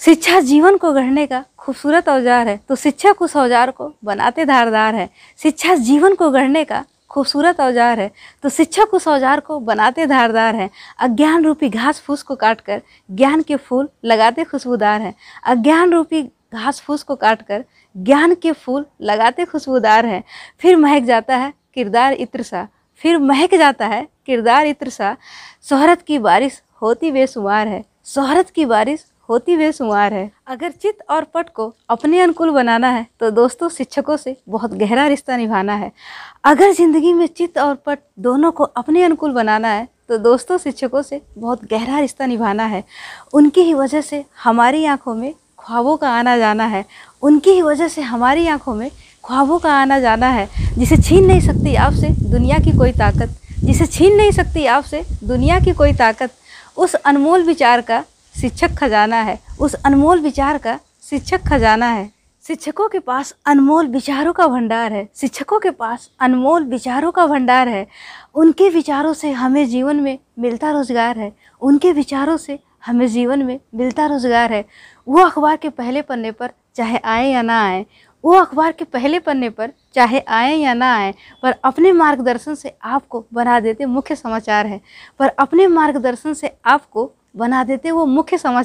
शिक्षा जीवन को गढ़ने का खूबसूरत औज़ार है। तो शिक्षक उस औज़ार को बनाते धारदार है। शिक्षा जीवन को गढ़ने का खूबसूरत औज़ार है। तो शिक्षक उस औज़ार को बनाते धारदार है। अज्ञान रूपी घास फूस को काट कर ज्ञान के फूल लगाते खुशबूदार हैं। अज्ञान रूपी घास फूस को काट कर ज्ञान के फूल लगाते खुशबूदार हैं। फिर महक जाता है किरदार इत्र सा। फिर महक जाता है किरदार इत्र सा। शोहरत की बारिश होती बेशुमार है। शोहरत की बारिश होती बेशुमार है। अगर चित्त और पट को अपने अनुकूल बनाना है तो दोस्तों, शिक्षकों से बहुत गहरा रिश्ता निभाना है। अगर ज़िंदगी में चित्त और पट दोनों को अपने अनुकूल बनाना है तो दोस्तों, शिक्षकों से बहुत गहरा रिश्ता निभाना है। उनकी ही वजह से हमारी आँखों में ख्वाबों का आना जाना है। उनकी ही वजह से हमारी आँखों में ख्वाबों का आना जाना है, जिसे छीन नहीं सकती आपसे दुनिया की कोई ताकत। जिसे छीन नहीं सकती आपसे दुनिया की कोई ताकत। उस अनमोल विचार का शिक्षक खजाना है। उस अनमोल विचार का शिक्षक खजाना है। शिक्षकों के पास अनमोल विचारों का भंडार है। शिक्षकों के पास अनमोल विचारों का भंडार है। उनके विचारों से हमें जीवन में मिलता रोज़गार है। उनके विचारों से हमें जीवन में मिलता रोज़गार है। वो अखबार के पहले पन्ने पर चाहे आए या ना आए, वो अखबार के पहले पन्ने पर चाहे आए या ना आए, पर अपने मार्गदर्शन से आपको बना देते मुख्य समाचार है। पर अपने मार्गदर्शन से आपको बना देते वो मुख्य समाचार